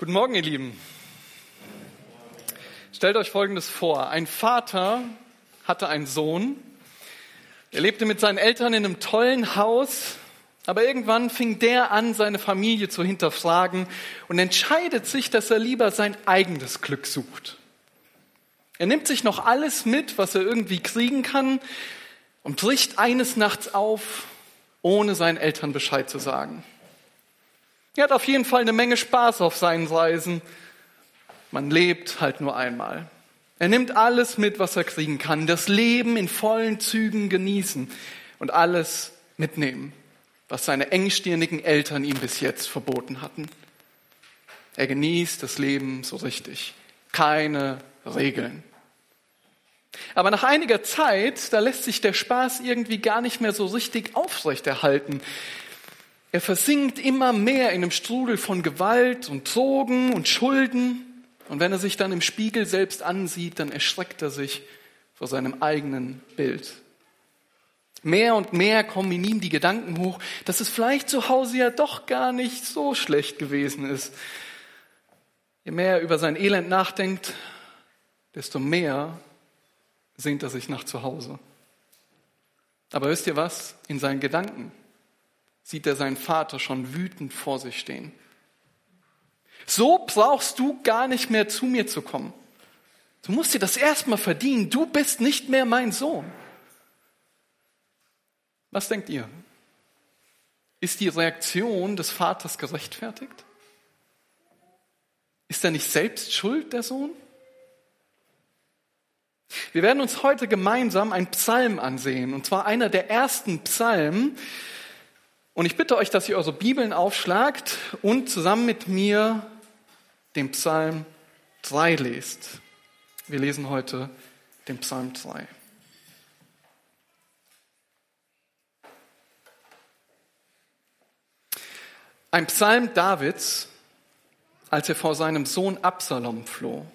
Guten Morgen, ihr Lieben. Stellt euch Folgendes vor. Ein Vater hatte einen Sohn. Er lebte mit seinen Eltern in einem tollen Haus, aber irgendwann fing der an, seine Familie zu hinterfragen und entscheidet sich, dass er lieber sein eigenes Glück sucht. Er nimmt sich noch alles mit, was er irgendwie kriegen kann und bricht eines Nachts auf, ohne seinen Eltern Bescheid zu sagen. Er hat auf jeden Fall eine Menge Spaß auf seinen Reisen. Man lebt halt nur einmal. Er nimmt alles mit, was er kriegen kann, das Leben in vollen Zügen genießen und alles mitnehmen, was seine engstirnigen Eltern ihm bis jetzt verboten hatten. Er genießt das Leben so richtig. Keine Regeln. Aber nach einiger Zeit, da lässt sich der Spaß irgendwie gar nicht mehr so richtig aufrechterhalten. Er versinkt immer mehr in einem Strudel von Gewalt und Drogen und Schulden. Und wenn er sich dann im Spiegel selbst ansieht, dann erschreckt er sich vor seinem eigenen Bild. Mehr und mehr kommen in ihm die Gedanken hoch, dass es vielleicht zu Hause ja doch gar nicht so schlecht gewesen ist. Je mehr er über sein Elend nachdenkt, desto mehr sehnt er sich nach zu Hause. Aber wisst ihr was? In seinen Gedanken sieht er seinen Vater schon wütend vor sich stehen. So brauchst du gar nicht mehr zu mir zu kommen. Du musst dir das erstmal verdienen. Du bist nicht mehr mein Sohn. Was denkt ihr? Ist die Reaktion des Vaters gerechtfertigt? Ist er nicht selbst schuld, der Sohn? Wir werden uns heute gemeinsam einen Psalm ansehen, und zwar einer der ersten Psalmen, und ich bitte euch, dass ihr eure Bibeln aufschlagt und zusammen mit mir den Psalm 3 lest. Wir lesen heute den Psalm 3. Ein Psalm Davids, als er vor seinem Sohn Absalom floh.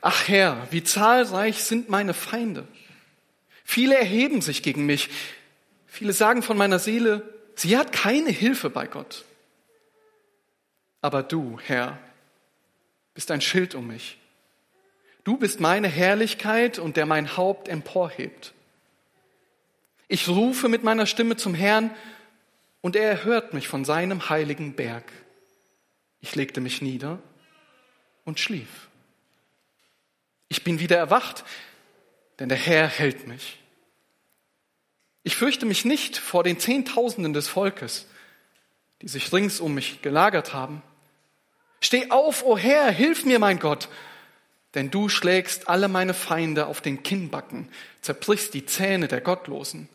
Ach Herr, wie zahlreich sind meine Feinde. Viele erheben sich gegen mich. Viele sagen von meiner Seele, sie hat keine Hilfe bei Gott. Aber du, Herr, bist ein Schild um mich. Du bist meine Herrlichkeit und der mein Haupt emporhebt. Ich rufe mit meiner Stimme zum Herrn und er erhört mich von seinem heiligen Berg. Ich legte mich nieder und schlief. Ich bin wieder erwacht, denn der Herr hält mich. Ich fürchte mich nicht vor den Zehntausenden des Volkes, die sich rings um mich gelagert haben. Steh auf, o oh Herr, hilf mir, mein Gott, denn du schlägst alle meine Feinde auf den Kinnbacken, zerbrichst die Zähne der Gottlosen.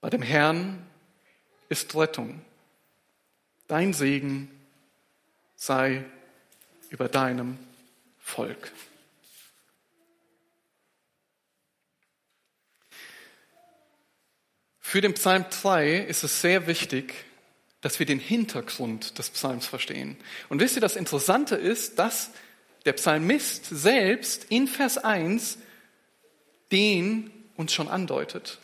Bei dem Herrn ist Rettung. Dein Segen sei über deinem Volk. Für den Psalm 2 ist es sehr wichtig, dass wir den Hintergrund des Psalms verstehen. Und wisst ihr, das Interessante ist, dass der Psalmist selbst in Vers 1 den uns schon andeutet.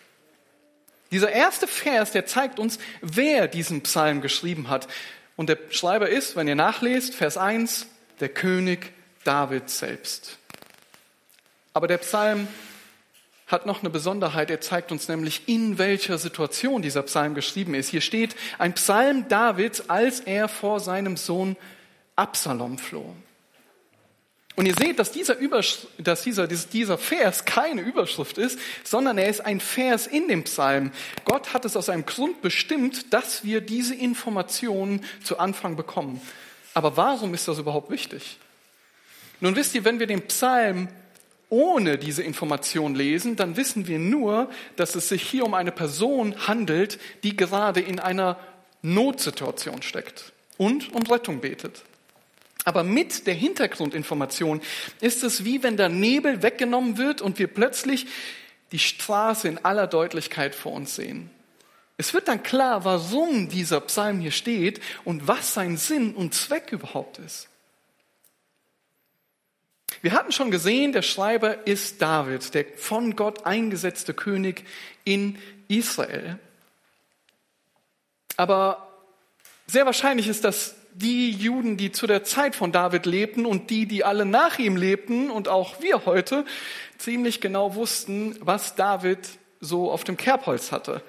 Dieser erste Vers, der zeigt uns, wer diesen Psalm geschrieben hat. Und der Schreiber ist, wenn ihr nachlest, Vers 1, der König David selbst. Aber der Psalm hat noch eine Besonderheit. Er zeigt uns nämlich, in welcher Situation dieser Psalm geschrieben ist. Hier steht ein Psalm Davids, als er vor seinem Sohn Absalom floh. Und ihr seht, dass dieser, dass dieser, dieser Vers keine Überschrift ist, sondern er ist ein Vers in dem Psalm. Gott hat es aus einem Grund bestimmt, dass wir diese Informationen zu Anfang bekommen. Aber warum ist das überhaupt wichtig? Nun wisst ihr, wenn wir den Psalm ohne diese Information lesen, dann wissen wir nur, dass es sich hier um eine Person handelt, die gerade in einer Notsituation steckt und um Rettung betet. Aber mit der Hintergrundinformation ist es wie wenn der Nebel weggenommen wird und wir plötzlich die Straße in aller Deutlichkeit vor uns sehen. Es wird dann klar, warum dieser Psalm hier steht und was sein Sinn und Zweck überhaupt ist. Wir hatten schon gesehen, der Schreiber ist David, der von Gott eingesetzte König in Israel. Aber Sehr wahrscheinlich ist, dass die Juden, die zu der Zeit von David lebten und die, die alle nach ihm lebten und auch wir heute, ziemlich genau wussten, was David so auf dem Kerbholz hatte.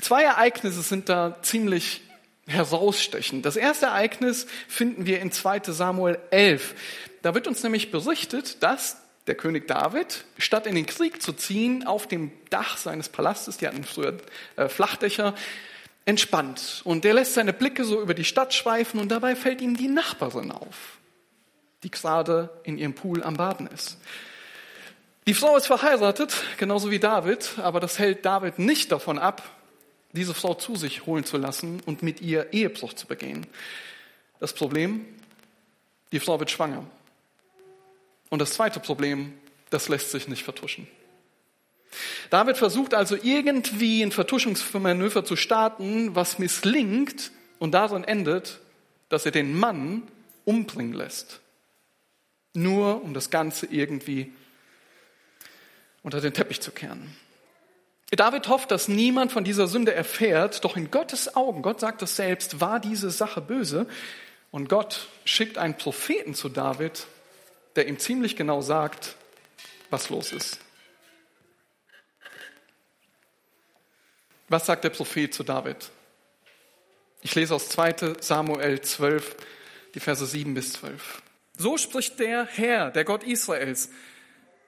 Zwei Ereignisse sind da ziemlich herausstechend. Das erste Ereignis finden wir in 2 Samuel 11. Da wird uns nämlich berichtet, dass der König David, statt in den Krieg zu ziehen, auf dem Dach seines Palastes, die hatten früher äh, Flachdächer, entspannt. Und der lässt seine Blicke so über die Stadt schweifen und dabei fällt ihm die Nachbarin auf, die gerade in ihrem Pool am Baden ist. Die Frau ist verheiratet, genauso wie David, aber das hält David nicht davon ab, diese Frau zu sich holen zu lassen und mit ihr Ehebruch zu begehen. Das Problem, die Frau wird schwanger. Und das zweite Problem, das lässt sich nicht vertuschen. David versucht also irgendwie ein Vertuschungsmanöver zu starten, was misslingt und darin endet, dass er den Mann umbringen lässt. Nur um das Ganze irgendwie unter den Teppich zu kehren. David hofft, dass niemand von dieser Sünde erfährt, doch in Gottes Augen, Gott sagt es selbst, war diese Sache böse. Und Gott schickt einen Propheten zu David, der ihm ziemlich genau sagt, was los ist. Was sagt der Prophet zu David? Ich lese aus 2 Samuel 12, die Verse 7 bis 12. So spricht der Herr, der Gott Israels.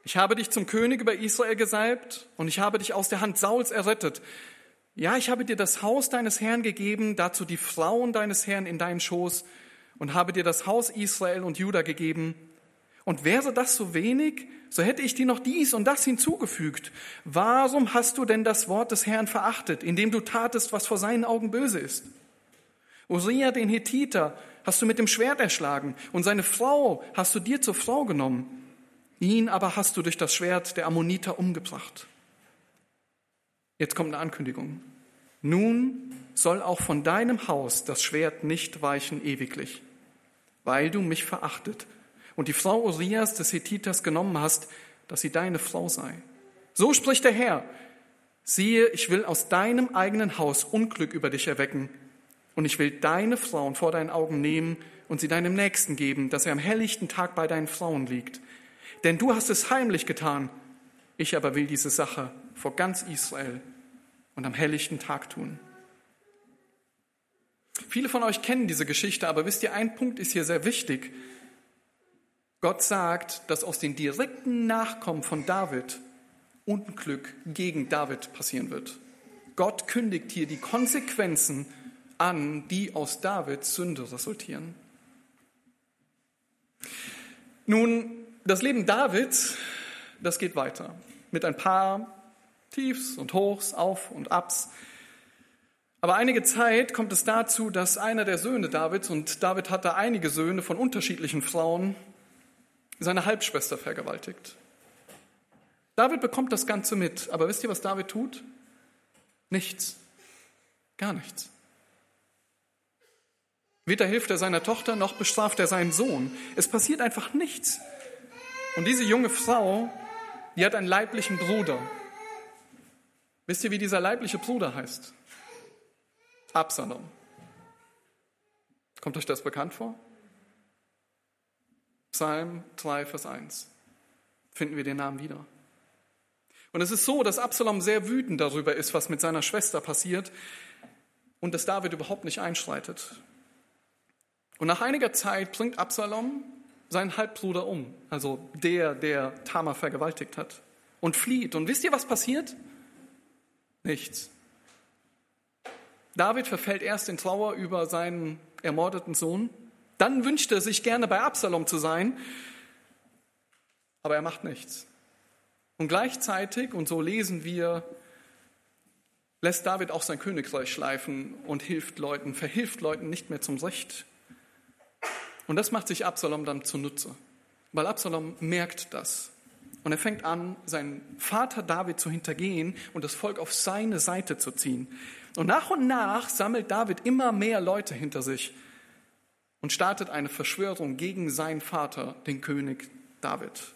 Ich habe dich zum König über Israel gesalbt und ich habe dich aus der Hand Sauls errettet. Ja, ich habe dir das Haus deines Herrn gegeben, dazu die Frauen deines Herrn in deinen Schoß und habe dir das Haus Israel und Juda gegeben. Und wäre das so wenig, so hätte ich dir noch dies und das hinzugefügt. Warum hast du denn das Wort des Herrn verachtet, indem du tatest, was vor seinen Augen böse ist? Uria, den Hethiter, hast du mit dem Schwert erschlagen und seine Frau hast du dir zur Frau genommen. Ihn aber hast du durch das Schwert der Ammoniter umgebracht. Jetzt kommt eine Ankündigung. Nun soll auch von deinem Haus das Schwert nicht weichen ewiglich, weil du mich verachtet und die Frau Urias des Hethiters genommen hast, dass sie deine Frau sei. So spricht der Herr. Siehe, ich will aus deinem eigenen Haus Unglück über dich erwecken und ich will deine Frauen vor deinen Augen nehmen und sie deinem Nächsten geben, dass er am helllichten Tag bei deinen Frauen liegt. Denn du hast es heimlich getan. Ich aber will diese Sache vor ganz Israel und am helllichten Tag tun. Viele von euch kennen diese Geschichte, aber wisst ihr, ein Punkt ist hier sehr wichtig. Gott sagt, dass aus den direkten Nachkommen von David Unglück gegen David passieren wird. Gott kündigt hier die Konsequenzen an, die aus Davids Sünde resultieren. Nun, das Leben Davids, das geht weiter mit ein paar Tiefs und Hochs, Auf und Abs. Aber einige Zeit kommt es dazu, dass einer der Söhne Davids, und David hatte einige Söhne von unterschiedlichen Frauen, seine Halbschwester vergewaltigt. David bekommt das Ganze mit, aber wisst ihr, was David tut? Nichts. Gar nichts. Weder hilft er seiner Tochter, noch bestraft er seinen Sohn. Es passiert einfach nichts. Und diese junge Frau, die hat einen leiblichen Bruder. Wisst ihr, wie dieser leibliche Bruder heißt? Absalom. Kommt euch das bekannt vor? Psalm 3, Vers 1. Finden wir den Namen wieder. Und es ist so, dass Absalom sehr wütend darüber ist, was mit seiner Schwester passiert und dass David überhaupt nicht einschreitet. Und nach einiger Zeit bringt Absalom seinen Halbbruder um, also der, der Tamar vergewaltigt hat, und flieht. Und wisst ihr, was passiert? Nichts. David verfällt erst in Trauer über seinen ermordeten Sohn, dann wünscht er sich gerne bei Absalom zu sein, aber er macht nichts. Und gleichzeitig, und so lesen wir, lässt David auch sein Königreich schleifen und hilft Leuten, verhilft Leuten nicht mehr zum Recht und das macht sich Absalom dann zunutze, weil Absalom merkt das. Und er fängt an, seinen Vater David zu hintergehen und das Volk auf seine Seite zu ziehen. Und nach und nach sammelt David immer mehr Leute hinter sich und startet eine Verschwörung gegen seinen Vater, den König David.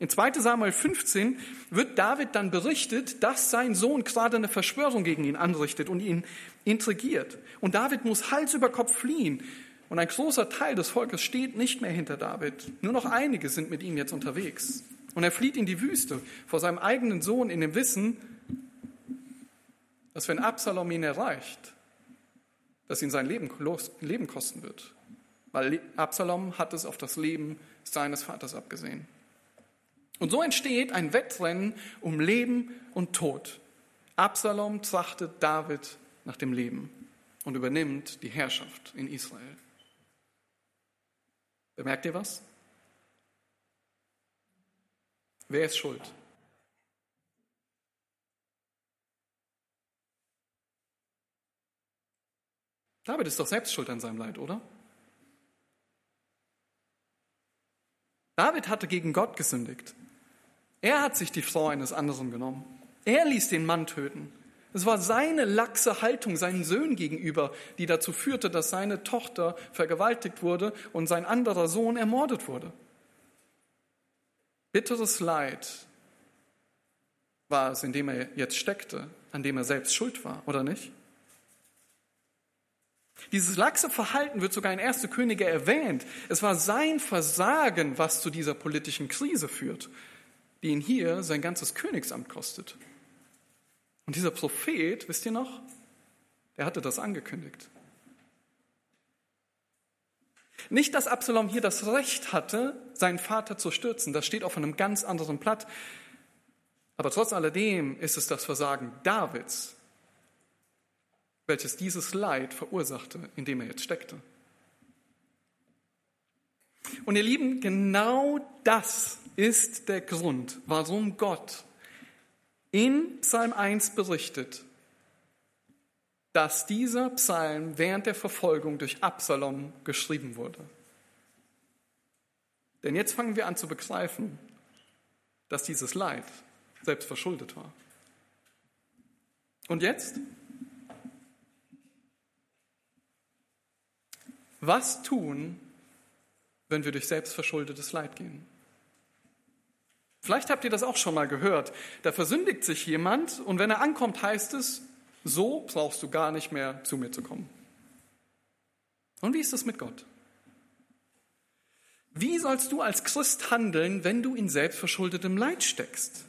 In 2 Samuel 15 wird David dann berichtet, dass sein Sohn gerade eine Verschwörung gegen ihn anrichtet und ihn intrigiert. Und David muss Hals über Kopf fliehen. Und ein großer Teil des Volkes steht nicht mehr hinter David. Nur noch einige sind mit ihm jetzt unterwegs. Und er flieht in die Wüste vor seinem eigenen Sohn in dem Wissen, dass wenn Absalom ihn erreicht, dass ihn sein Leben, Leben kosten wird. Weil Absalom hat es auf das Leben seines Vaters abgesehen. Und so entsteht ein Wettrennen um Leben und Tod. Absalom trachtet David nach dem Leben und übernimmt die Herrschaft in Israel. Bemerkt ihr was? Wer ist schuld? David ist doch selbst schuld an seinem Leid, oder? David hatte gegen Gott gesündigt. Er hat sich die Frau eines anderen genommen. Er ließ den Mann töten. Es war seine laxe Haltung seinen Söhnen gegenüber, die dazu führte, dass seine Tochter vergewaltigt wurde und sein anderer Sohn ermordet wurde. Bitteres Leid war es, in dem er jetzt steckte, an dem er selbst schuld war, oder nicht? Dieses laxe Verhalten wird sogar in 1. Könige erwähnt. Es war sein Versagen, was zu dieser politischen Krise führt, die ihn hier sein ganzes Königsamt kostet. Und dieser Prophet, wisst ihr noch, der hatte das angekündigt. Nicht, dass Absalom hier das Recht hatte, seinen Vater zu stürzen, das steht auf einem ganz anderen Blatt. Aber trotz alledem ist es das Versagen Davids, welches dieses Leid verursachte, in dem er jetzt steckte. Und ihr Lieben, genau das ist der Grund, warum Gott in Psalm 1 berichtet, dass dieser Psalm während der Verfolgung durch Absalom geschrieben wurde. Denn jetzt fangen wir an zu begreifen, dass dieses Leid selbst verschuldet war. Und jetzt? Was tun, wenn wir durch selbstverschuldetes Leid gehen? Vielleicht habt ihr das auch schon mal gehört. Da versündigt sich jemand und wenn er ankommt, heißt es, so brauchst du gar nicht mehr zu mir zu kommen. Und wie ist es mit Gott? Wie sollst du als Christ handeln, wenn du in selbstverschuldetem Leid steckst?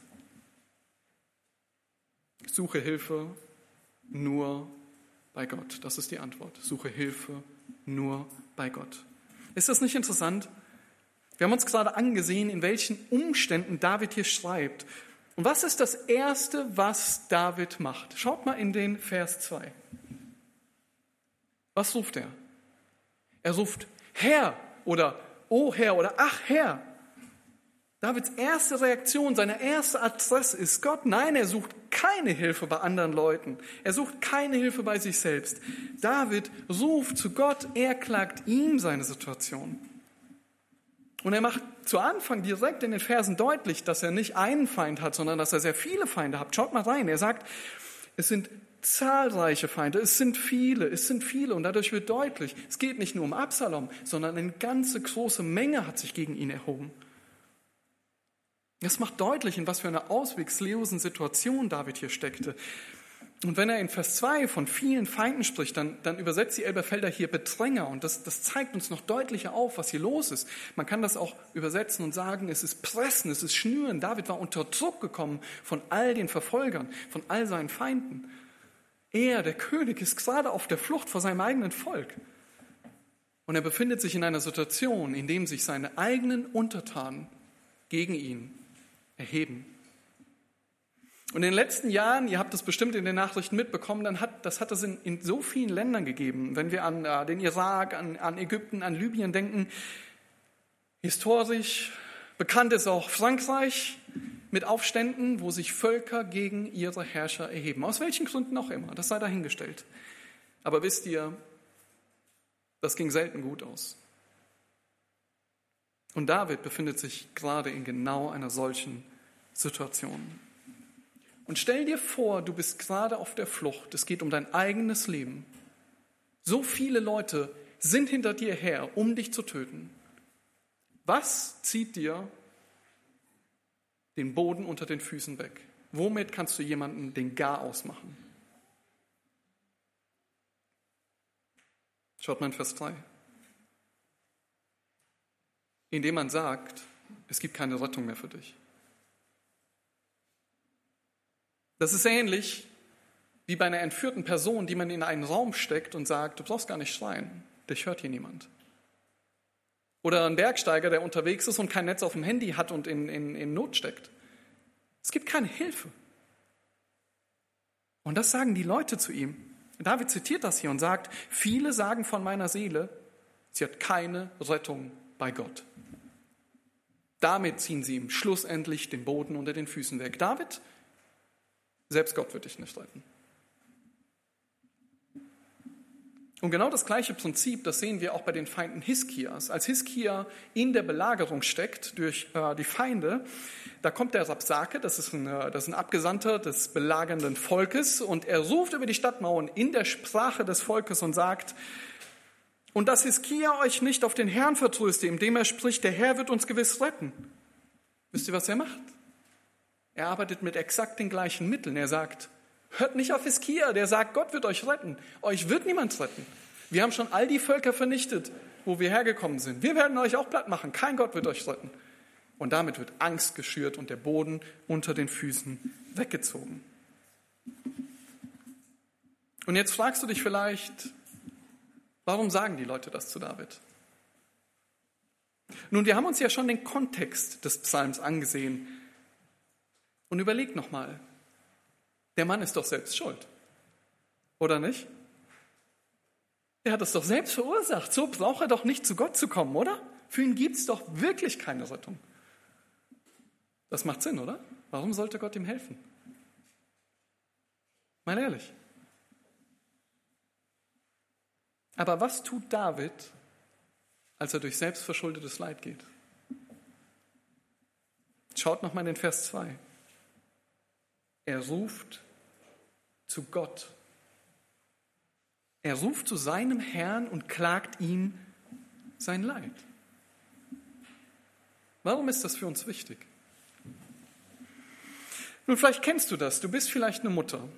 Suche Hilfe nur bei Gott. Das ist die Antwort. Suche Hilfe nur bei Gott. Ist das nicht interessant? Wir haben uns gerade angesehen, in welchen Umständen David hier schreibt. Und was ist das Erste, was David macht? Schaut mal in den Vers 2. Was ruft er? Er ruft Herr oder O Herr oder Ach Herr. Davids erste Reaktion, seine erste Adresse ist Gott. Nein, er sucht keine Hilfe bei anderen Leuten. Er sucht keine Hilfe bei sich selbst. David ruft zu Gott, er klagt ihm seine Situation. Und er macht zu Anfang direkt in den Versen deutlich, dass er nicht einen Feind hat, sondern dass er sehr viele Feinde hat. Schaut mal rein. Er sagt, es sind zahlreiche Feinde, es sind viele, es sind viele. Und dadurch wird deutlich, es geht nicht nur um Absalom, sondern eine ganze große Menge hat sich gegen ihn erhoben. Das macht deutlich, in was für einer auswegslosen Situation David hier steckte. Und wenn er in Vers 2 von vielen Feinden spricht, dann, dann übersetzt die Elberfelder hier Bedränger. Und das, das zeigt uns noch deutlicher auf, was hier los ist. Man kann das auch übersetzen und sagen, es ist Pressen, es ist Schnüren. David war unter Druck gekommen von all den Verfolgern, von all seinen Feinden. Er, der König, ist gerade auf der Flucht vor seinem eigenen Volk. Und er befindet sich in einer Situation, in dem sich seine eigenen Untertanen gegen ihn erheben. Und in den letzten Jahren, ihr habt das bestimmt in den Nachrichten mitbekommen, dann hat, das hat es in, in so vielen Ländern gegeben. Wenn wir an äh, den Irak, an, an Ägypten, an Libyen denken, historisch bekannt ist auch Frankreich mit Aufständen, wo sich Völker gegen ihre Herrscher erheben. Aus welchen Gründen auch immer, das sei dahingestellt. Aber wisst ihr, das ging selten gut aus. Und David befindet sich gerade in genau einer solchen Situation. Und stell dir vor, du bist gerade auf der Flucht, es geht um dein eigenes Leben. So viele Leute sind hinter dir her, um dich zu töten. Was zieht dir den Boden unter den Füßen weg. Womit kannst du jemanden den Gar ausmachen? Schaut mal in Vers 3. Indem man sagt, es gibt keine Rettung mehr für dich. Das ist ähnlich wie bei einer entführten Person, die man in einen Raum steckt und sagt, du brauchst gar nicht schreien, dich hört hier niemand. Oder ein Bergsteiger, der unterwegs ist und kein Netz auf dem Handy hat und in, in, in Not steckt. Es gibt keine Hilfe. Und das sagen die Leute zu ihm. David zitiert das hier und sagt, viele sagen von meiner Seele, sie hat keine Rettung bei Gott. Damit ziehen sie ihm schlussendlich den Boden unter den Füßen weg. David, selbst Gott wird dich nicht retten. Und genau das gleiche Prinzip, das sehen wir auch bei den Feinden Hiskias. Als Hiskia in der Belagerung steckt durch äh, die Feinde, da kommt der Rapsake, das ist, ein, äh, das ist ein Abgesandter des belagernden Volkes, und er ruft über die Stadtmauern in der Sprache des Volkes und sagt, und dass Hiskia euch nicht auf den Herrn vertröste, indem er spricht, der Herr wird uns gewiss retten. Wisst ihr, was er macht? Er arbeitet mit exakt den gleichen Mitteln. Er sagt, Hört nicht auf Hiskia, der sagt, Gott wird euch retten. Euch wird niemand retten. Wir haben schon all die Völker vernichtet, wo wir hergekommen sind. Wir werden euch auch platt machen. Kein Gott wird euch retten. Und damit wird Angst geschürt und der Boden unter den Füßen weggezogen. Und jetzt fragst du dich vielleicht, warum sagen die Leute das zu David? Nun, wir haben uns ja schon den Kontext des Psalms angesehen. Und überleg nochmal, der Mann ist doch selbst schuld. Oder nicht? Er hat es doch selbst verursacht. So braucht er doch nicht zu Gott zu kommen, oder? Für ihn gibt es doch wirklich keine Rettung. Das macht Sinn, oder? Warum sollte Gott ihm helfen? Mal ehrlich. Aber was tut David, als er durch selbstverschuldetes Leid geht? Schaut nochmal in den Vers 2. Er ruft zu Gott. Er ruft zu seinem Herrn und klagt ihm sein Leid. Warum ist das für uns wichtig? Nun, vielleicht kennst du das. Du bist vielleicht eine Mutter.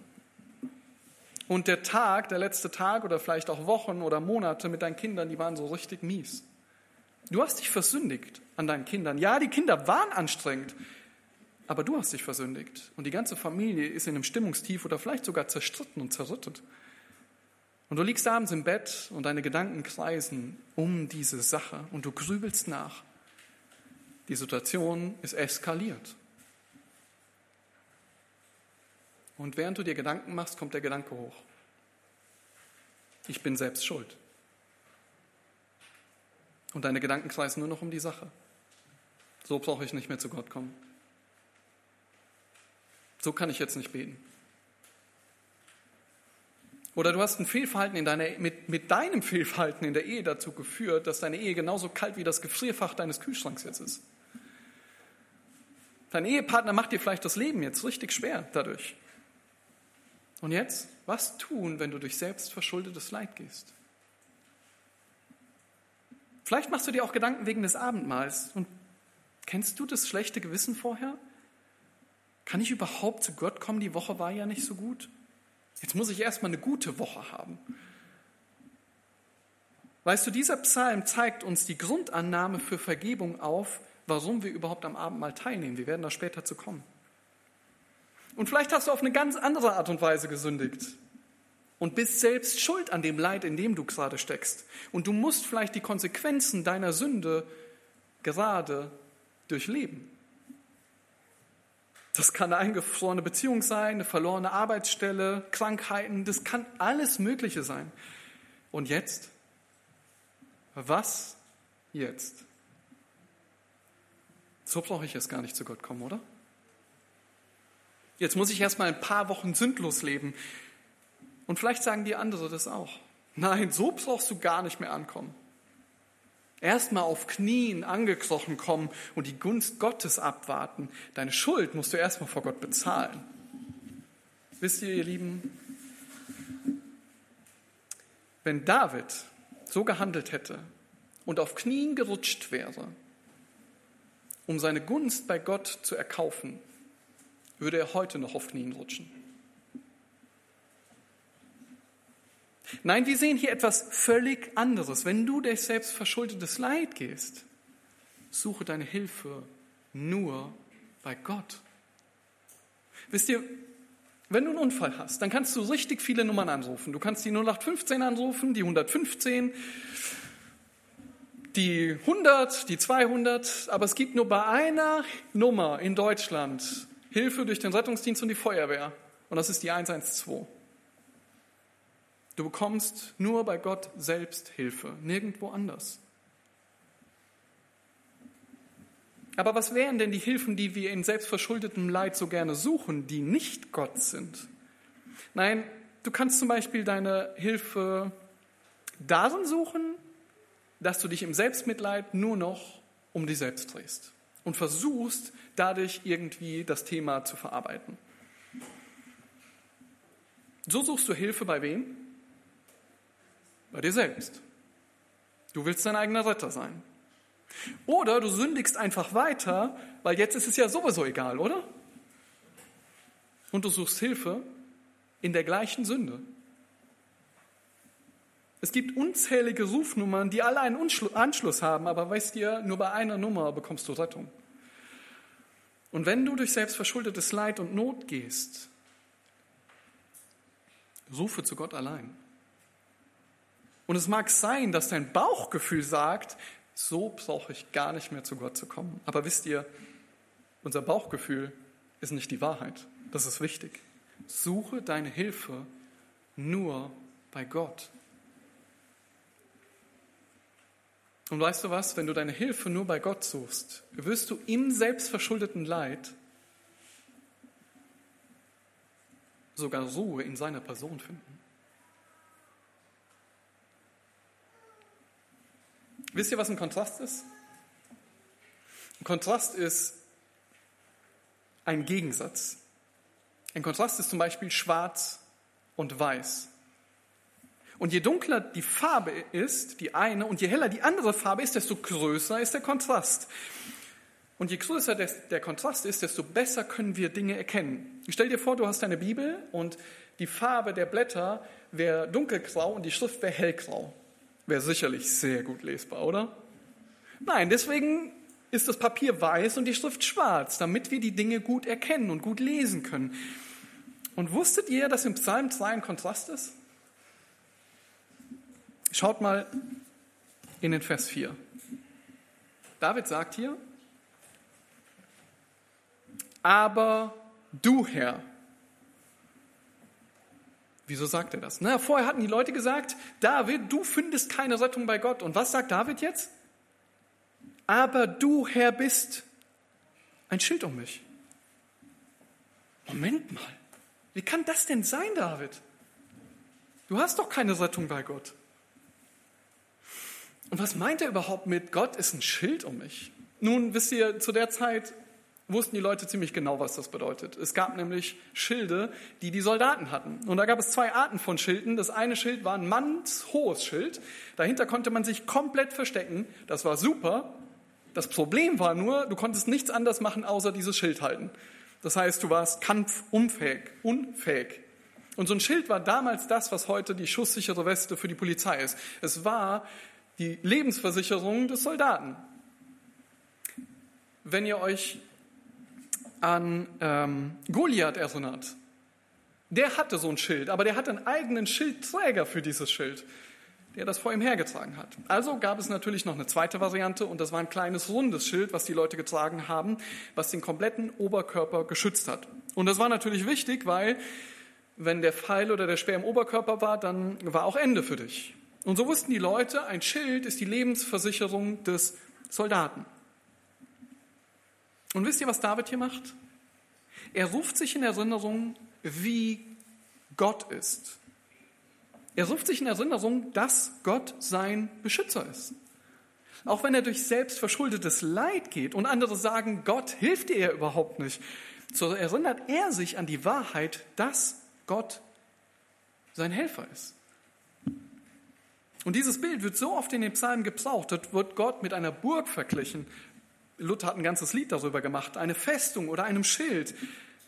Und der Tag, der letzte Tag oder vielleicht auch Wochen oder Monate mit deinen Kindern, die waren so richtig mies. Du hast dich versündigt an deinen Kindern. Ja, die Kinder waren anstrengend. Aber du hast dich versündigt und die ganze Familie ist in einem Stimmungstief oder vielleicht sogar zerstritten und zerrüttet. Und du liegst abends im Bett und deine Gedanken kreisen um diese Sache und du grübelst nach. Die Situation ist eskaliert. Und während du dir Gedanken machst, kommt der Gedanke hoch. Ich bin selbst schuld. Und deine Gedanken kreisen nur noch um die Sache. So brauche ich nicht mehr zu Gott kommen. So kann ich jetzt nicht beten. Oder du hast ein Fehlverhalten in deiner, mit, mit deinem Fehlverhalten in der Ehe dazu geführt, dass deine Ehe genauso kalt wie das Gefrierfach deines Kühlschranks jetzt ist. Dein Ehepartner macht dir vielleicht das Leben jetzt richtig schwer dadurch. Und jetzt, was tun, wenn du durch selbstverschuldetes Leid gehst? Vielleicht machst du dir auch Gedanken wegen des Abendmahls. Und kennst du das schlechte Gewissen vorher? Kann ich überhaupt zu Gott kommen? Die Woche war ja nicht so gut. Jetzt muss ich erstmal eine gute Woche haben. Weißt du, dieser Psalm zeigt uns die Grundannahme für Vergebung auf, warum wir überhaupt am Abendmahl teilnehmen. Wir werden da später zu kommen. Und vielleicht hast du auf eine ganz andere Art und Weise gesündigt und bist selbst schuld an dem Leid, in dem du gerade steckst. Und du musst vielleicht die Konsequenzen deiner Sünde gerade durchleben. Das kann eine eingefrorene Beziehung sein, eine verlorene Arbeitsstelle, Krankheiten, das kann alles Mögliche sein. Und jetzt? Was jetzt? So brauche ich jetzt gar nicht zu Gott kommen, oder? Jetzt muss ich erst mal ein paar Wochen sündlos leben. Und vielleicht sagen die andere das auch. Nein, so brauchst du gar nicht mehr ankommen. Erstmal auf Knien angekrochen kommen und die Gunst Gottes abwarten. Deine Schuld musst du erstmal vor Gott bezahlen. Wisst ihr, ihr Lieben, wenn David so gehandelt hätte und auf Knien gerutscht wäre um seine Gunst bei Gott zu erkaufen, würde er heute noch auf Knien rutschen. Nein, wir sehen hier etwas völlig anderes. Wenn du durch selbst verschuldetes Leid gehst, suche deine Hilfe nur bei Gott. Wisst ihr, wenn du einen Unfall hast, dann kannst du richtig viele Nummern anrufen. Du kannst die 0815 anrufen, die 115, die 100, die 200, aber es gibt nur bei einer Nummer in Deutschland Hilfe durch den Rettungsdienst und die Feuerwehr. Und das ist die 112. Du bekommst nur bei Gott selbst Hilfe, nirgendwo anders. Aber was wären denn die Hilfen, die wir in selbstverschuldetem Leid so gerne suchen, die nicht Gott sind? Nein, du kannst zum Beispiel deine Hilfe darin suchen, dass du dich im Selbstmitleid nur noch um dich selbst drehst und versuchst dadurch irgendwie das Thema zu verarbeiten. So suchst du Hilfe bei wem? Bei dir selbst. Du willst dein eigener Retter sein. Oder du sündigst einfach weiter, weil jetzt ist es ja sowieso egal, oder? Und du suchst Hilfe in der gleichen Sünde. Es gibt unzählige Rufnummern, die alle einen Anschluss haben, aber weißt ihr, nur bei einer Nummer bekommst du Rettung. Und wenn du durch selbstverschuldetes Leid und Not gehst, rufe zu Gott allein. Und es mag sein, dass dein Bauchgefühl sagt, so brauche ich gar nicht mehr zu Gott zu kommen. Aber wisst ihr, unser Bauchgefühl ist nicht die Wahrheit. Das ist wichtig. Suche deine Hilfe nur bei Gott. Und weißt du was, wenn du deine Hilfe nur bei Gott suchst, wirst du im selbstverschuldeten Leid sogar Ruhe in seiner Person finden. Wisst ihr, was ein Kontrast ist? Ein Kontrast ist ein Gegensatz. Ein Kontrast ist zum Beispiel schwarz und weiß. Und je dunkler die Farbe ist, die eine, und je heller die andere Farbe ist, desto größer ist der Kontrast. Und je größer der Kontrast ist, desto besser können wir Dinge erkennen. Stell dir vor, du hast eine Bibel und die Farbe der Blätter wäre dunkelgrau und die Schrift wäre hellgrau. Wäre sicherlich sehr gut lesbar, oder? Nein, deswegen ist das Papier weiß und die Schrift schwarz, damit wir die Dinge gut erkennen und gut lesen können. Und wusstet ihr, dass im Psalm 2 ein Kontrast ist? Schaut mal in den Vers 4. David sagt hier, aber du Herr, Wieso sagt er das? Na, vorher hatten die Leute gesagt, David, du findest keine Rettung bei Gott. Und was sagt David jetzt? Aber du, Herr, bist ein Schild um mich. Moment mal, wie kann das denn sein, David? Du hast doch keine Rettung bei Gott. Und was meint er überhaupt mit Gott ist ein Schild um mich? Nun, wisst ihr, zu der Zeit wussten die Leute ziemlich genau, was das bedeutet. Es gab nämlich Schilde, die die Soldaten hatten. Und da gab es zwei Arten von Schilden. Das eine Schild war ein mannshohes Schild. Dahinter konnte man sich komplett verstecken. Das war super. Das Problem war nur, du konntest nichts anderes machen, außer dieses Schild halten. Das heißt, du warst kampfunfähig, unfähig. Und so ein Schild war damals das, was heute die schusssichere Weste für die Polizei ist. Es war die Lebensversicherung des Soldaten. Wenn ihr euch an ähm, Goliath erinnert. Der hatte so ein Schild, aber der hatte einen eigenen Schildträger für dieses Schild, der das vor ihm hergetragen hat. Also gab es natürlich noch eine zweite Variante und das war ein kleines rundes Schild, was die Leute getragen haben, was den kompletten Oberkörper geschützt hat. Und das war natürlich wichtig, weil wenn der Pfeil oder der Speer im Oberkörper war, dann war auch Ende für dich. Und so wussten die Leute, ein Schild ist die Lebensversicherung des Soldaten. Und wisst ihr, was David hier macht? Er ruft sich in Erinnerung, wie Gott ist. Er ruft sich in Erinnerung, dass Gott sein Beschützer ist. Auch wenn er durch selbstverschuldetes Leid geht und andere sagen, Gott hilft dir überhaupt nicht, so erinnert er sich an die Wahrheit, dass Gott sein Helfer ist. Und dieses Bild wird so oft in den Psalmen gebraucht. Dort wird Gott mit einer Burg verglichen Luther hat ein ganzes Lied darüber gemacht, eine Festung oder einem Schild.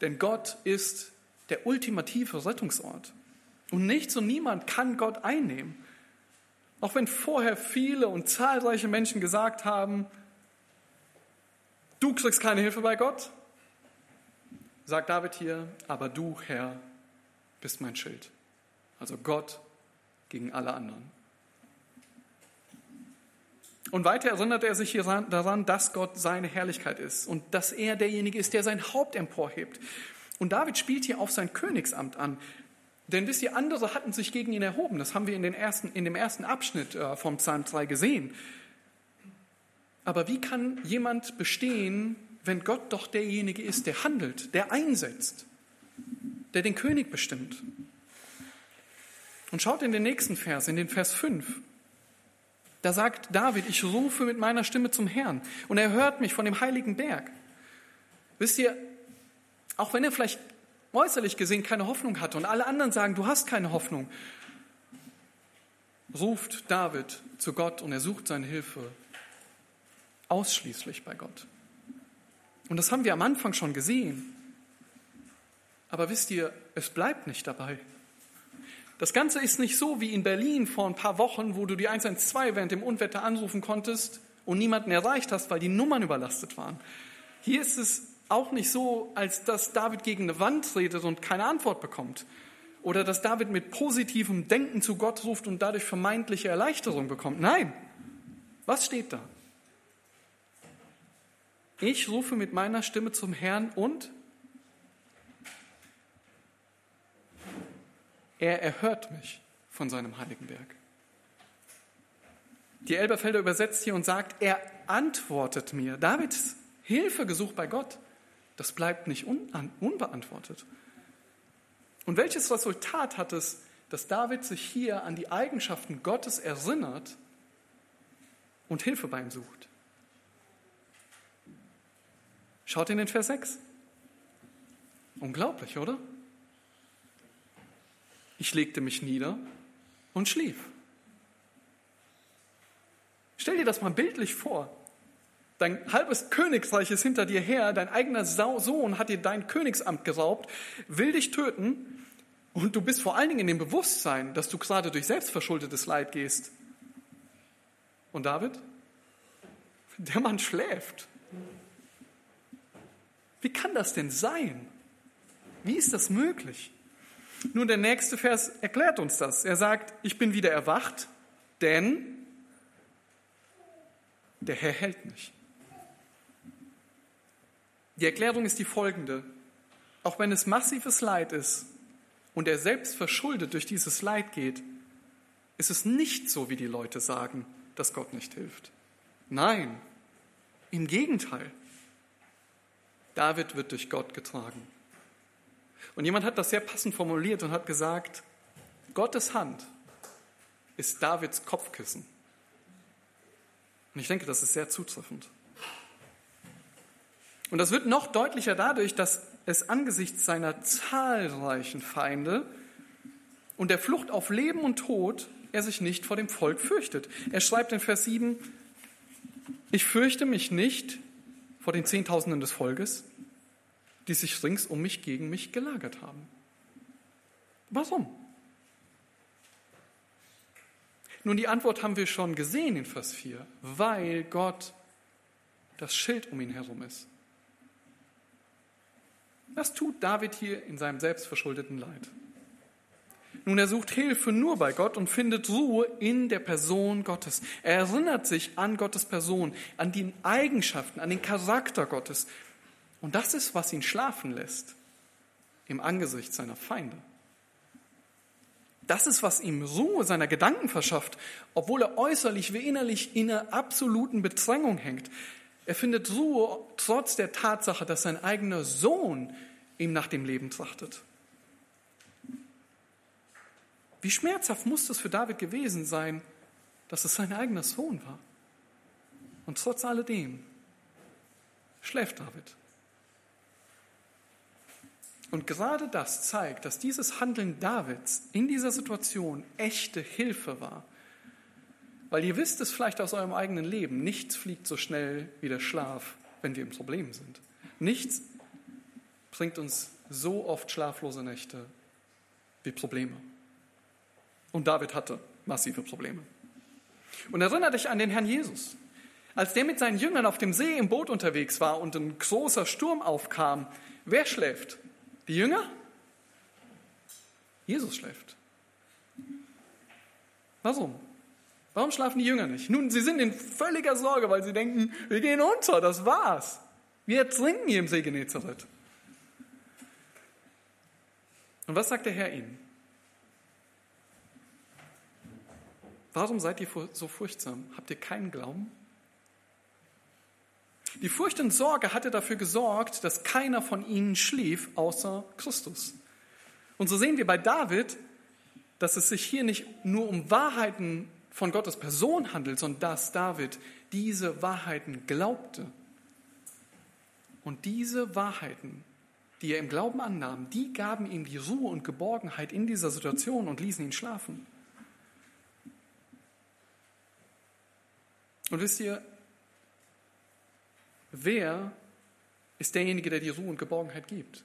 Denn Gott ist der ultimative Rettungsort. Und nichts und niemand kann Gott einnehmen. Auch wenn vorher viele und zahlreiche Menschen gesagt haben, du kriegst keine Hilfe bei Gott, sagt David hier, aber du, Herr, bist mein Schild. Also Gott gegen alle anderen. Und weiter erinnert er sich hier daran, dass Gott seine Herrlichkeit ist und dass er derjenige ist, der sein Haupt emporhebt. Und David spielt hier auf sein Königsamt an. Denn wisst ihr, andere hatten sich gegen ihn erhoben. Das haben wir in, den ersten, in dem ersten Abschnitt äh, vom Psalm 2 gesehen. Aber wie kann jemand bestehen, wenn Gott doch derjenige ist, der handelt, der einsetzt, der den König bestimmt? Und schaut in den nächsten Vers, in den Vers 5. Da sagt David, ich rufe mit meiner Stimme zum Herrn und er hört mich von dem heiligen Berg. Wisst ihr, auch wenn er vielleicht äußerlich gesehen keine Hoffnung hatte und alle anderen sagen, du hast keine Hoffnung, ruft David zu Gott und er sucht seine Hilfe ausschließlich bei Gott. Und das haben wir am Anfang schon gesehen. Aber wisst ihr, es bleibt nicht dabei. Das Ganze ist nicht so wie in Berlin vor ein paar Wochen, wo du die 112 während dem Unwetter anrufen konntest und niemanden erreicht hast, weil die Nummern überlastet waren. Hier ist es auch nicht so, als dass David gegen eine Wand redet und keine Antwort bekommt. Oder dass David mit positivem Denken zu Gott ruft und dadurch vermeintliche Erleichterung bekommt. Nein. Was steht da? Ich rufe mit meiner Stimme zum Herrn und Er erhört mich von seinem heiligen Berg. Die Elberfelder übersetzt hier und sagt, er antwortet mir. Davids Hilfegesuch bei Gott, das bleibt nicht unbeantwortet. Und welches Resultat hat es, dass David sich hier an die Eigenschaften Gottes erinnert und Hilfe bei ihm sucht? Schaut in den Vers 6. Unglaublich, oder? Ich legte mich nieder und schlief. Stell dir das mal bildlich vor. Dein halbes Königreich ist hinter dir her, dein eigener Sohn hat dir dein Königsamt geraubt, will dich töten und du bist vor allen Dingen in dem Bewusstsein, dass du gerade durch selbstverschuldetes Leid gehst. Und David? Der Mann schläft. Wie kann das denn sein? Wie ist das möglich? Nun, der nächste Vers erklärt uns das. Er sagt, ich bin wieder erwacht, denn der Herr hält mich. Die Erklärung ist die folgende. Auch wenn es massives Leid ist und er selbst verschuldet durch dieses Leid geht, ist es nicht so, wie die Leute sagen, dass Gott nicht hilft. Nein, im Gegenteil. David wird durch Gott getragen. Und jemand hat das sehr passend formuliert und hat gesagt, Gottes Hand ist Davids Kopfkissen. Und ich denke, das ist sehr zutreffend. Und das wird noch deutlicher dadurch, dass es angesichts seiner zahlreichen Feinde und der Flucht auf Leben und Tod er sich nicht vor dem Volk fürchtet. Er schreibt in Vers 7, ich fürchte mich nicht vor den Zehntausenden des Volkes, die sich rings um mich gegen mich gelagert haben. Warum? Nun, die Antwort haben wir schon gesehen in Vers 4, weil Gott das Schild um ihn herum ist. Das tut David hier in seinem selbstverschuldeten Leid. Nun, er sucht Hilfe nur bei Gott und findet Ruhe in der Person Gottes. Er erinnert sich an Gottes Person, an die Eigenschaften, an den Charakter Gottes. Und das ist, was ihn schlafen lässt im Angesicht seiner Feinde. Das ist, was ihm Ruhe seiner Gedanken verschafft, obwohl er äußerlich wie innerlich in einer absoluten Bedrängung hängt. Er findet Ruhe trotz der Tatsache, dass sein eigener Sohn ihm nach dem Leben trachtet. Wie schmerzhaft muss es für David gewesen sein, dass es sein eigener Sohn war. Und trotz alledem schläft David. Und gerade das zeigt, dass dieses Handeln Davids in dieser Situation echte Hilfe war. Weil ihr wisst es vielleicht aus eurem eigenen Leben, nichts fliegt so schnell wie der Schlaf, wenn wir im Problem sind. Nichts bringt uns so oft schlaflose Nächte wie Probleme. Und David hatte massive Probleme. Und erinnere dich an den Herrn Jesus. Als der mit seinen Jüngern auf dem See im Boot unterwegs war und ein großer Sturm aufkam, wer schläft? Die Jünger? Jesus schläft. Warum? Warum schlafen die Jünger nicht? Nun, sie sind in völliger Sorge, weil sie denken, wir gehen unter, das war's. Wir ertrinken hier im See Genezareth. Und was sagt der Herr ihnen? Warum seid ihr so furchtsam? Habt ihr keinen Glauben? Die Furcht und Sorge hatte dafür gesorgt, dass keiner von ihnen schlief außer Christus. Und so sehen wir bei David, dass es sich hier nicht nur um Wahrheiten von Gottes Person handelt, sondern dass David diese Wahrheiten glaubte. Und diese Wahrheiten, die er im Glauben annahm, die gaben ihm die Ruhe und Geborgenheit in dieser Situation und ließen ihn schlafen. Und wisst ihr, wer ist derjenige, der die Ruhe und Geborgenheit gibt?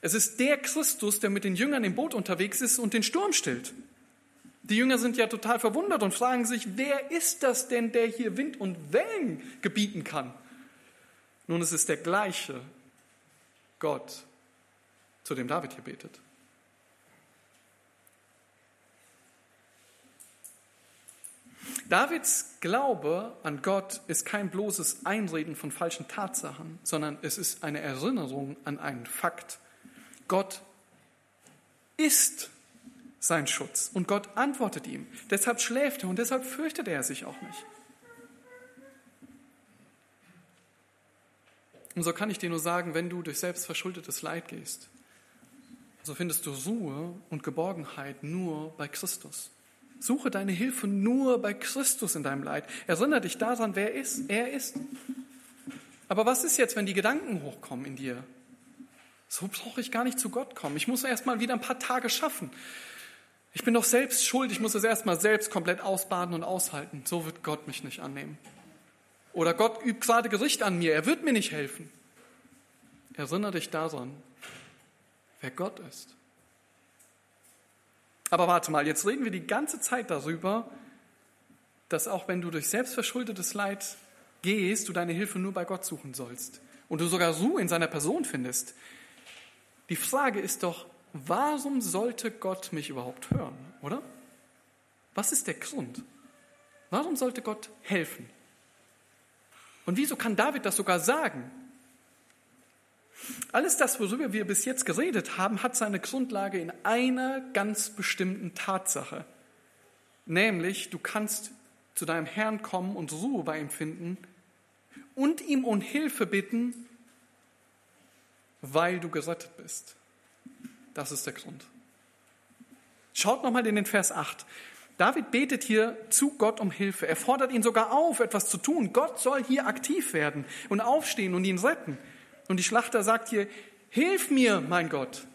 Es ist der Christus, der mit den Jüngern im Boot unterwegs ist und den Sturm stillt. Die Jünger sind ja total verwundert und fragen sich, wer ist das denn, der hier Wind und Wellen gebieten kann? Nun, es ist der gleiche Gott, zu dem David hier betet. Davids Glaube an Gott ist kein bloßes Einreden von falschen Tatsachen, sondern es ist eine Erinnerung an einen Fakt. Gott ist sein Schutz und Gott antwortet ihm. Deshalb schläft er und deshalb fürchtet er sich auch nicht. Und so kann ich dir nur sagen, wenn du durch selbstverschuldetes Leid gehst, so findest du Ruhe und Geborgenheit nur bei Christus. Suche deine Hilfe nur bei Christus in deinem Leid. Erinnere dich daran, wer ist. Er ist. Aber was ist jetzt, wenn die Gedanken hochkommen in dir? So brauche ich gar nicht zu Gott kommen. Ich muss erst mal wieder ein paar Tage schaffen. Ich bin doch selbst schuld. Ich muss es erst mal selbst komplett ausbaden und aushalten. So wird Gott mich nicht annehmen. Oder Gott übt gerade Gericht an mir. Er wird mir nicht helfen. Erinnere dich daran, wer Gott ist. Aber warte mal, jetzt reden wir die ganze Zeit darüber, dass auch wenn du durch selbstverschuldetes Leid gehst, du deine Hilfe nur bei Gott suchen sollst und du sogar Ruhe in seiner Person findest. Die Frage ist doch, warum sollte Gott mich überhaupt hören, oder? Was ist der Grund? Warum sollte Gott helfen? Und wieso kann David das sogar sagen? Alles das, worüber wir bis jetzt geredet haben, hat seine Grundlage in einer ganz bestimmten Tatsache. Nämlich, du kannst zu deinem Herrn kommen und Ruhe bei ihm finden und ihm um Hilfe bitten, weil du gerettet bist. Das ist der Grund. Schaut nochmal in den Vers 8. David betet hier zu Gott um Hilfe. Er fordert ihn sogar auf, etwas zu tun. Gott soll hier aktiv werden und aufstehen und ihn retten. Und die Schlachter sagt hier, Hilf mir, mein Gott.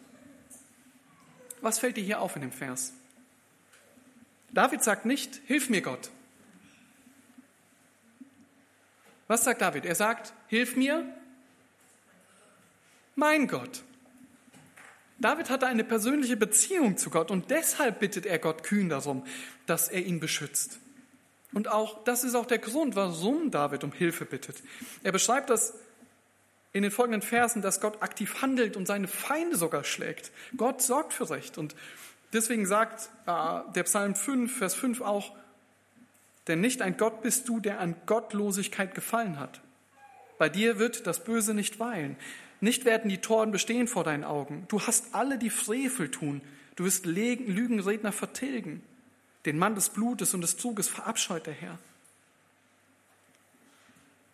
Was fällt dir hier auf in dem Vers? David sagt nicht, Hilf mir, Gott. Was sagt David? Er sagt, Hilf mir, mein Gott. David hatte eine persönliche Beziehung zu Gott und deshalb bittet er Gott kühn darum, dass er ihn beschützt. Und auch das ist auch der Grund, warum David um Hilfe bittet. Er beschreibt das in den folgenden Versen, dass Gott aktiv handelt und seine Feinde sogar schlägt. Gott sorgt für Recht. Und deswegen sagt äh, der Psalm 5, Vers 5 auch, denn nicht ein Gott bist du, der an Gottlosigkeit gefallen hat. Bei dir wird das Böse nicht weilen. Nicht werden die Toren bestehen vor deinen Augen. Du hast alle, die Frevel tun. Du wirst Lügenredner vertilgen. Den Mann des Blutes und des Zuges verabscheut der Herr.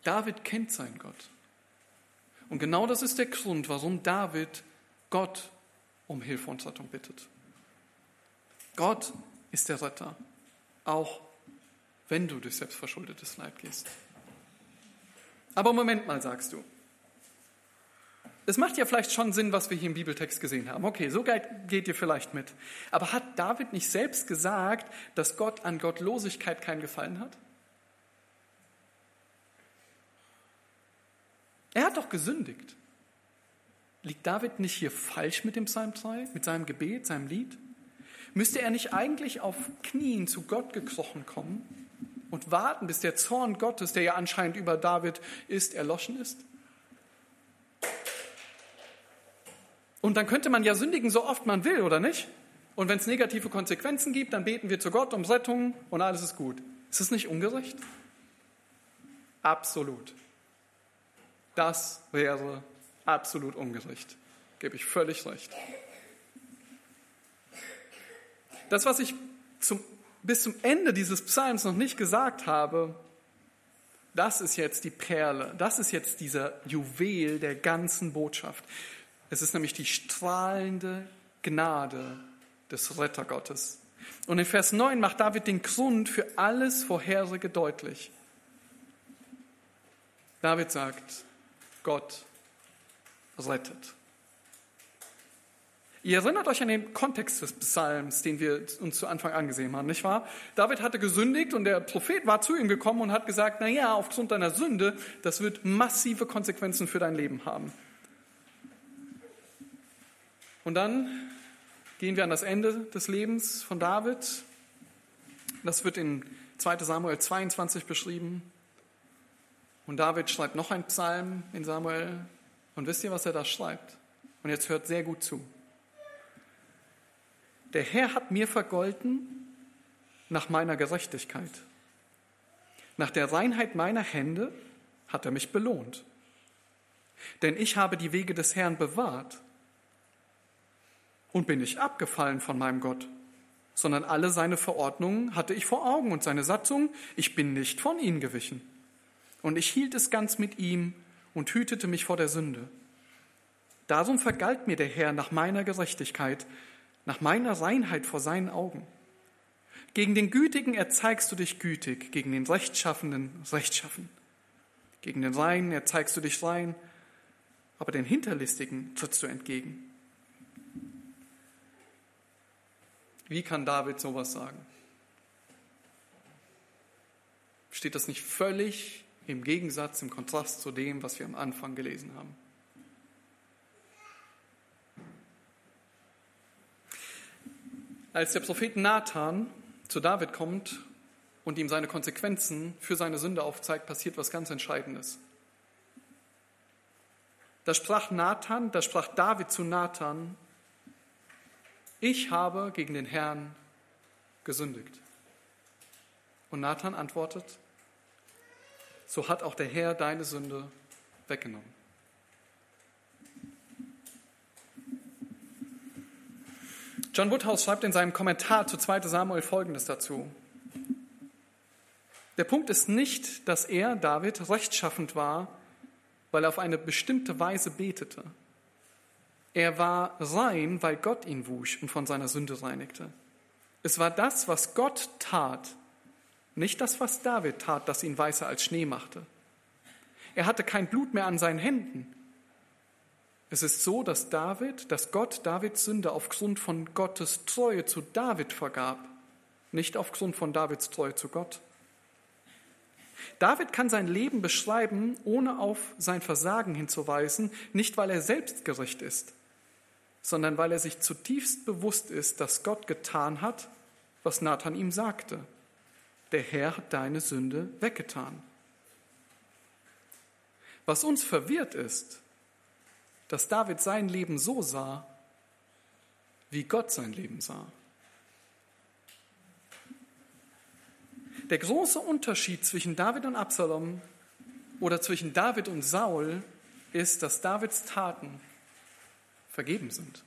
David kennt seinen Gott. Und genau das ist der Grund, warum David Gott um Hilfe und Rettung bittet. Gott ist der Retter, auch wenn du durch selbstverschuldetes Leid gehst. Aber Moment mal, sagst du. Es macht ja vielleicht schon Sinn, was wir hier im Bibeltext gesehen haben. Okay, so geht ihr vielleicht mit. Aber hat David nicht selbst gesagt, dass Gott an Gottlosigkeit keinen Gefallen hat? Er hat doch gesündigt. Liegt David nicht hier falsch mit dem Psalm 3, mit seinem Gebet, seinem Lied? Müsste er nicht eigentlich auf Knien zu Gott gekrochen kommen und warten, bis der Zorn Gottes, der ja anscheinend über David ist, erloschen ist? Und dann könnte man ja sündigen, so oft man will, oder nicht? Und wenn es negative Konsequenzen gibt, dann beten wir zu Gott um Rettung und alles ist gut. Ist es nicht ungerecht? Absolut. Das wäre absolut ungerecht. Gebe ich völlig recht. Das, was ich zum, bis zum Ende dieses Psalms noch nicht gesagt habe, das ist jetzt die Perle, das ist jetzt dieser Juwel der ganzen Botschaft. Es ist nämlich die strahlende Gnade des Rettergottes. Und in Vers 9 macht David den Grund für alles Vorherige deutlich. David sagt, Gott rettet. Ihr erinnert euch an den Kontext des Psalms, den wir uns zu Anfang angesehen haben, nicht wahr? David hatte gesündigt und der Prophet war zu ihm gekommen und hat gesagt, na ja, aufgrund deiner Sünde, das wird massive Konsequenzen für dein Leben haben. Und dann gehen wir an das Ende des Lebens von David. Das wird in 2 Samuel 22 beschrieben. Und David schreibt noch einen Psalm in Samuel. Und wisst ihr, was er da schreibt? Und jetzt hört sehr gut zu. Der Herr hat mir vergolten nach meiner Gerechtigkeit. Nach der Reinheit meiner Hände hat er mich belohnt. Denn ich habe die Wege des Herrn bewahrt und bin nicht abgefallen von meinem Gott, sondern alle seine Verordnungen hatte ich vor Augen und seine Satzung, ich bin nicht von ihnen gewichen. Und ich hielt es ganz mit ihm und hütete mich vor der Sünde. Darum vergalt mir der Herr nach meiner Gerechtigkeit, nach meiner Reinheit vor seinen Augen. Gegen den Gütigen erzeigst du dich gütig, gegen den Rechtschaffenden rechtschaffen. Gegen den Reinen erzeigst du dich rein, aber den Hinterlistigen trittst du entgegen. Wie kann David sowas sagen? Steht das nicht völlig im Gegensatz, im Kontrast zu dem, was wir am Anfang gelesen haben? Als der Prophet Nathan zu David kommt und ihm seine Konsequenzen für seine Sünde aufzeigt, passiert was ganz Entscheidendes. Da sprach Nathan, da sprach David zu Nathan, ich habe gegen den Herrn gesündigt. Und Nathan antwortet, so hat auch der Herr deine Sünde weggenommen. John Woodhouse schreibt in seinem Kommentar zu 2 Samuel Folgendes dazu. Der Punkt ist nicht, dass er, David, rechtschaffend war, weil er auf eine bestimmte Weise betete. Er war rein, weil Gott ihn wusch und von seiner Sünde reinigte. Es war das, was Gott tat, nicht das, was David tat, das ihn weißer als Schnee machte. Er hatte kein Blut mehr an seinen Händen. Es ist so, dass David, dass Gott Davids Sünde aufgrund von Gottes Treue zu David vergab, nicht aufgrund von Davids Treue zu Gott. David kann sein Leben beschreiben, ohne auf sein Versagen hinzuweisen, nicht weil er selbstgerecht ist, sondern weil er sich zutiefst bewusst ist, dass Gott getan hat, was Nathan ihm sagte. Der Herr hat deine Sünde weggetan. Was uns verwirrt ist, dass David sein Leben so sah, wie Gott sein Leben sah. Der große Unterschied zwischen David und Absalom oder zwischen David und Saul ist, dass Davids Taten vergeben sind.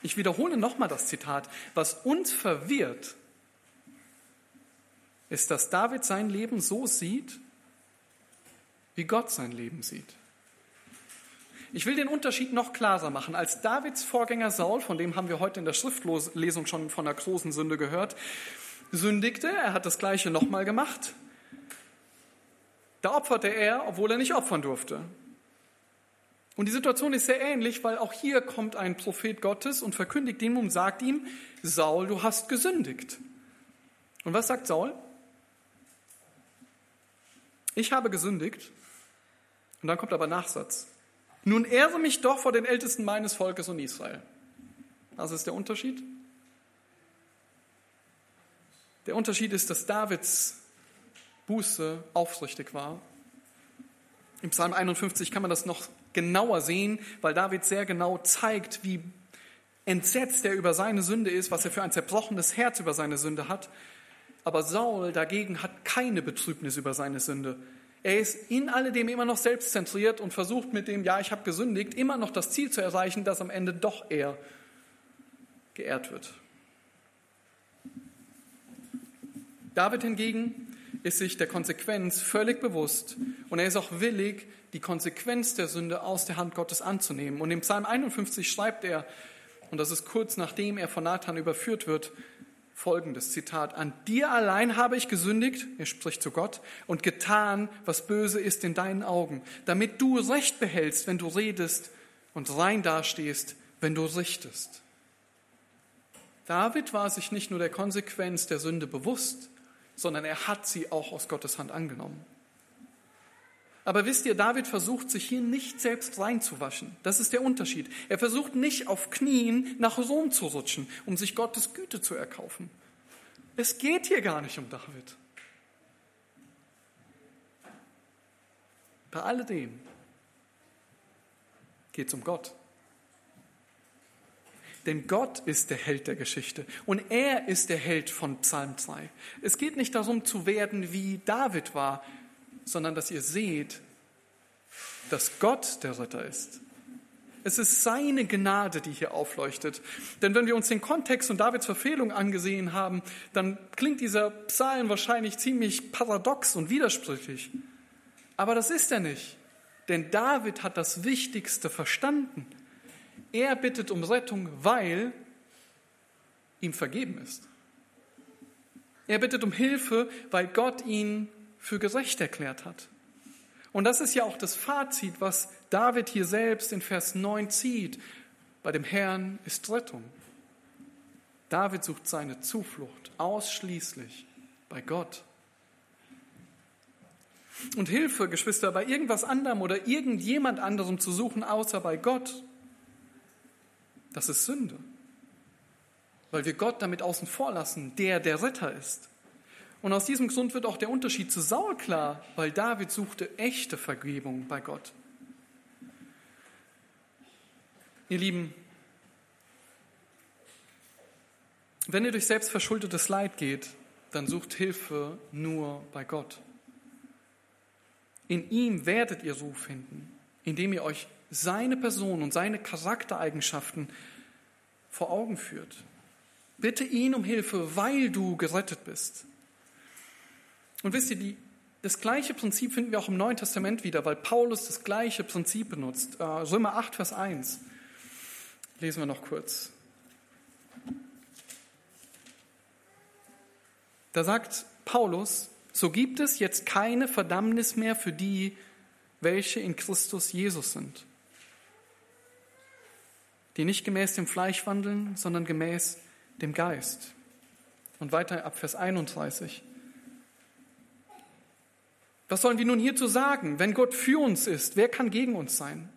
Ich wiederhole nochmal das Zitat. Was uns verwirrt, ist, dass David sein Leben so sieht, wie Gott sein Leben sieht. Ich will den Unterschied noch klarer machen. Als Davids Vorgänger Saul, von dem haben wir heute in der Schriftlesung schon von der großen Sünde gehört, sündigte, er hat das Gleiche nochmal gemacht, da opferte er, obwohl er nicht opfern durfte. Und die Situation ist sehr ähnlich, weil auch hier kommt ein Prophet Gottes und verkündigt ihm und sagt ihm, Saul, du hast gesündigt. Und was sagt Saul? Ich habe gesündigt. Und dann kommt aber Nachsatz. Nun ehre mich doch vor den Ältesten meines Volkes und Israel. Was ist der Unterschied? Der Unterschied ist, dass Davids Buße aufrichtig war. Im Psalm 51 kann man das noch genauer sehen, weil David sehr genau zeigt, wie entsetzt er über seine Sünde ist, was er für ein zerbrochenes Herz über seine Sünde hat. Aber Saul dagegen hat keine Betrübnis über seine Sünde. Er ist in alledem immer noch selbstzentriert und versucht mit dem, ja, ich habe gesündigt, immer noch das Ziel zu erreichen, dass am Ende doch er geehrt wird. David hingegen ist sich der Konsequenz völlig bewusst und er ist auch willig, die Konsequenz der Sünde aus der Hand Gottes anzunehmen. Und im Psalm 51 schreibt er, und das ist kurz nachdem er von Nathan überführt wird, folgendes Zitat, an dir allein habe ich gesündigt, er spricht zu Gott, und getan, was böse ist in deinen Augen, damit du Recht behältst, wenn du redest und rein dastehst, wenn du richtest. David war sich nicht nur der Konsequenz der Sünde bewusst, sondern er hat sie auch aus Gottes Hand angenommen. Aber wisst ihr, David versucht sich hier nicht selbst reinzuwaschen. Das ist der Unterschied. Er versucht nicht auf Knien nach Rom zu rutschen, um sich Gottes Güte zu erkaufen. Es geht hier gar nicht um David. Bei alledem geht es um Gott. Denn Gott ist der Held der Geschichte und er ist der Held von Psalm 2. Es geht nicht darum zu werden, wie David war, sondern dass ihr seht, dass Gott der Ritter ist. Es ist seine Gnade, die hier aufleuchtet. Denn wenn wir uns den Kontext und Davids Verfehlung angesehen haben, dann klingt dieser Psalm wahrscheinlich ziemlich paradox und widersprüchlich. Aber das ist er nicht. Denn David hat das Wichtigste verstanden. Er bittet um Rettung, weil ihm vergeben ist. Er bittet um Hilfe, weil Gott ihn für gerecht erklärt hat. Und das ist ja auch das Fazit, was David hier selbst in Vers 9 zieht. Bei dem Herrn ist Rettung. David sucht seine Zuflucht ausschließlich bei Gott. Und Hilfe, Geschwister, bei irgendwas anderem oder irgendjemand anderem zu suchen, außer bei Gott, das ist Sünde. Weil wir Gott damit außen vor lassen, der der Ritter ist. Und aus diesem Grund wird auch der Unterschied zu Saul klar, weil David suchte echte Vergebung bei Gott. Ihr Lieben, wenn ihr durch selbstverschuldetes Leid geht, dann sucht Hilfe nur bei Gott. In ihm werdet ihr Ruhe finden, indem ihr euch seine Person und seine Charaktereigenschaften vor Augen führt. Bitte ihn um Hilfe, weil du gerettet bist. Und wisst ihr, die, das gleiche Prinzip finden wir auch im Neuen Testament wieder, weil Paulus das gleiche Prinzip benutzt. Äh, Römer 8, Vers 1. Lesen wir noch kurz. Da sagt Paulus, so gibt es jetzt keine Verdammnis mehr für die, welche in Christus Jesus sind die nicht gemäß dem Fleisch wandeln, sondern gemäß dem Geist. Und weiter ab Vers 31. Was sollen wir nun hierzu sagen? Wenn Gott für uns ist, wer kann gegen uns sein?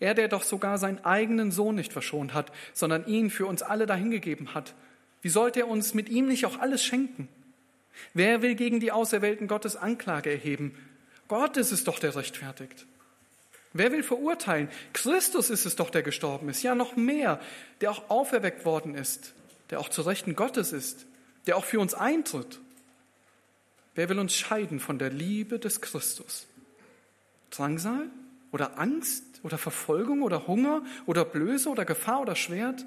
Er, der doch sogar seinen eigenen Sohn nicht verschont hat, sondern ihn für uns alle dahingegeben hat. Wie sollte er uns mit ihm nicht auch alles schenken? Wer will gegen die Auserwählten Gottes Anklage erheben? Gott ist es doch, der rechtfertigt. Wer will verurteilen? Christus ist es doch, der gestorben ist. Ja, noch mehr, der auch auferweckt worden ist, der auch zu Rechten Gottes ist, der auch für uns eintritt. Wer will uns scheiden von der Liebe des Christus? Drangsal oder Angst oder Verfolgung oder Hunger oder Blöße oder Gefahr oder Schwert?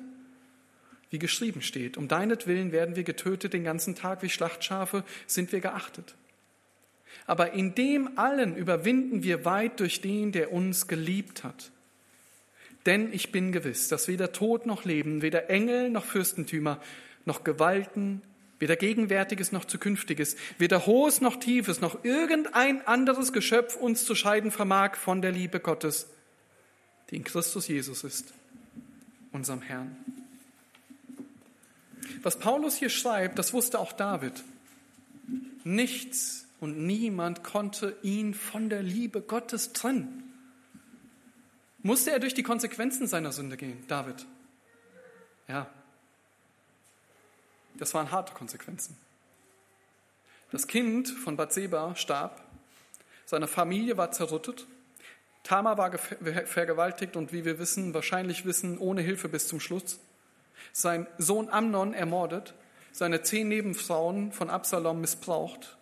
Wie geschrieben steht, um deinetwillen werden wir getötet den ganzen Tag wie Schlachtschafe, sind wir geachtet. Aber in dem allen überwinden wir weit durch den, der uns geliebt hat. Denn ich bin gewiss, dass weder Tod noch Leben, weder Engel noch Fürstentümer, noch Gewalten, weder Gegenwärtiges noch Zukünftiges, weder Hohes noch Tiefes, noch irgendein anderes Geschöpf uns zu scheiden vermag von der Liebe Gottes, die in Christus Jesus ist, unserem Herrn. Was Paulus hier schreibt, das wusste auch David. Nichts und niemand konnte ihn von der Liebe Gottes trennen. Musste er durch die Konsequenzen seiner Sünde gehen, David? Ja. Das waren harte Konsequenzen. Das Kind von Bathseba starb, seine Familie war zerrüttet, Tamar war vergewaltigt und wie wir wissen, wahrscheinlich wissen, ohne Hilfe bis zum Schluss. Sein Sohn Amnon ermordet, seine zehn Nebenfrauen von Absalom missbraucht.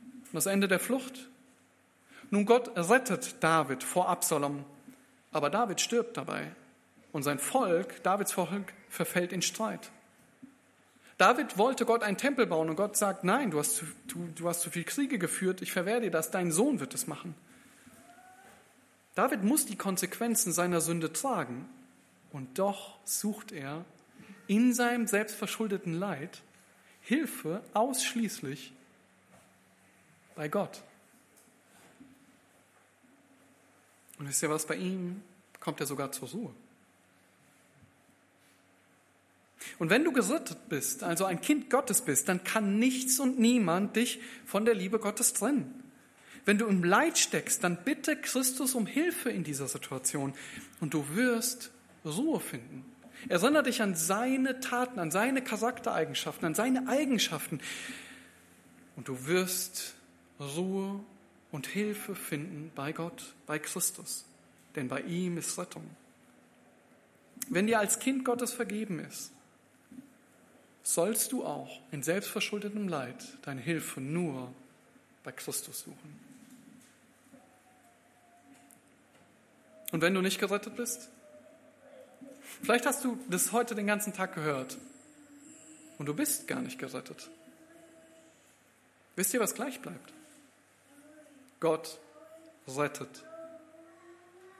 Und das Ende der Flucht? Nun, Gott rettet David vor Absalom, aber David stirbt dabei. Und sein Volk, Davids Volk, verfällt in Streit. David wollte Gott einen Tempel bauen und Gott sagt, nein, du hast, zu, du, du hast zu viel Kriege geführt, ich verwehre dir das, dein Sohn wird es machen. David muss die Konsequenzen seiner Sünde tragen und doch sucht er in seinem selbstverschuldeten Leid Hilfe ausschließlich bei Gott. Und wisst ihr was, bei ihm kommt er sogar zur Ruhe. Und wenn du gerettet bist, also ein Kind Gottes bist, dann kann nichts und niemand dich von der Liebe Gottes trennen. Wenn du im Leid steckst, dann bitte Christus um Hilfe in dieser Situation und du wirst Ruhe finden. Erinnere dich an seine Taten, an seine Charaktereigenschaften, an seine Eigenschaften und du wirst Ruhe und Hilfe finden bei Gott, bei Christus, denn bei ihm ist Rettung. Wenn dir als Kind Gottes vergeben ist, sollst du auch in selbstverschuldetem Leid deine Hilfe nur bei Christus suchen. Und wenn du nicht gerettet bist? Vielleicht hast du das heute den ganzen Tag gehört und du bist gar nicht gerettet. Wisst ihr, was gleich bleibt? Gott rettet.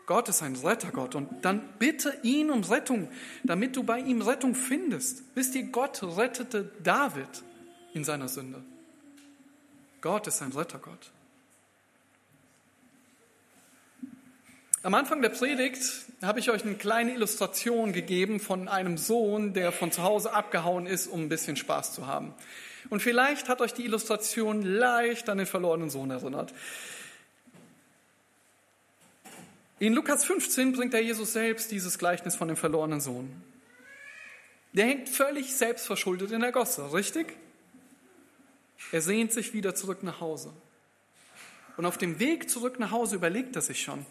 Gott ist ein Rettergott und dann bitte ihn um Rettung, damit du bei ihm Rettung findest. Wisst ihr, Gott rettete David in seiner Sünde. Gott ist ein Rettergott. Am Anfang der Predigt habe ich euch eine kleine Illustration gegeben von einem Sohn, der von zu Hause abgehauen ist, um ein bisschen Spaß zu haben. Und vielleicht hat euch die Illustration leicht an den verlorenen Sohn erinnert. In Lukas 15 bringt der Jesus selbst dieses Gleichnis von dem verlorenen Sohn. Der hängt völlig selbstverschuldet in der Gosse, richtig? Er sehnt sich wieder zurück nach Hause. Und auf dem Weg zurück nach Hause überlegt er sich schon,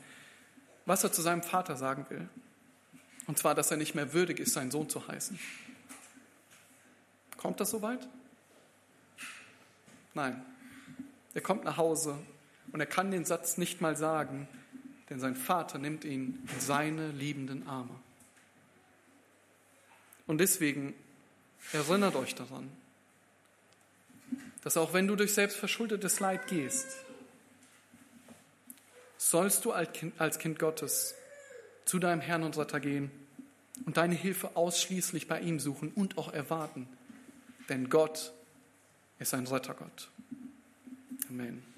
was er zu seinem Vater sagen will. Und zwar, dass er nicht mehr würdig ist, seinen Sohn zu heißen. Kommt das soweit? Nein. Er kommt nach Hause und er kann den Satz nicht mal sagen, denn sein Vater nimmt ihn in seine liebenden Arme. Und deswegen erinnert euch daran, dass auch wenn du durch selbstverschuldetes Leid gehst, sollst du als Kind Gottes zu deinem Herrn und Retter gehen und deine Hilfe ausschließlich bei ihm suchen und auch erwarten. Denn Gott ist ein Rettergott. Amen.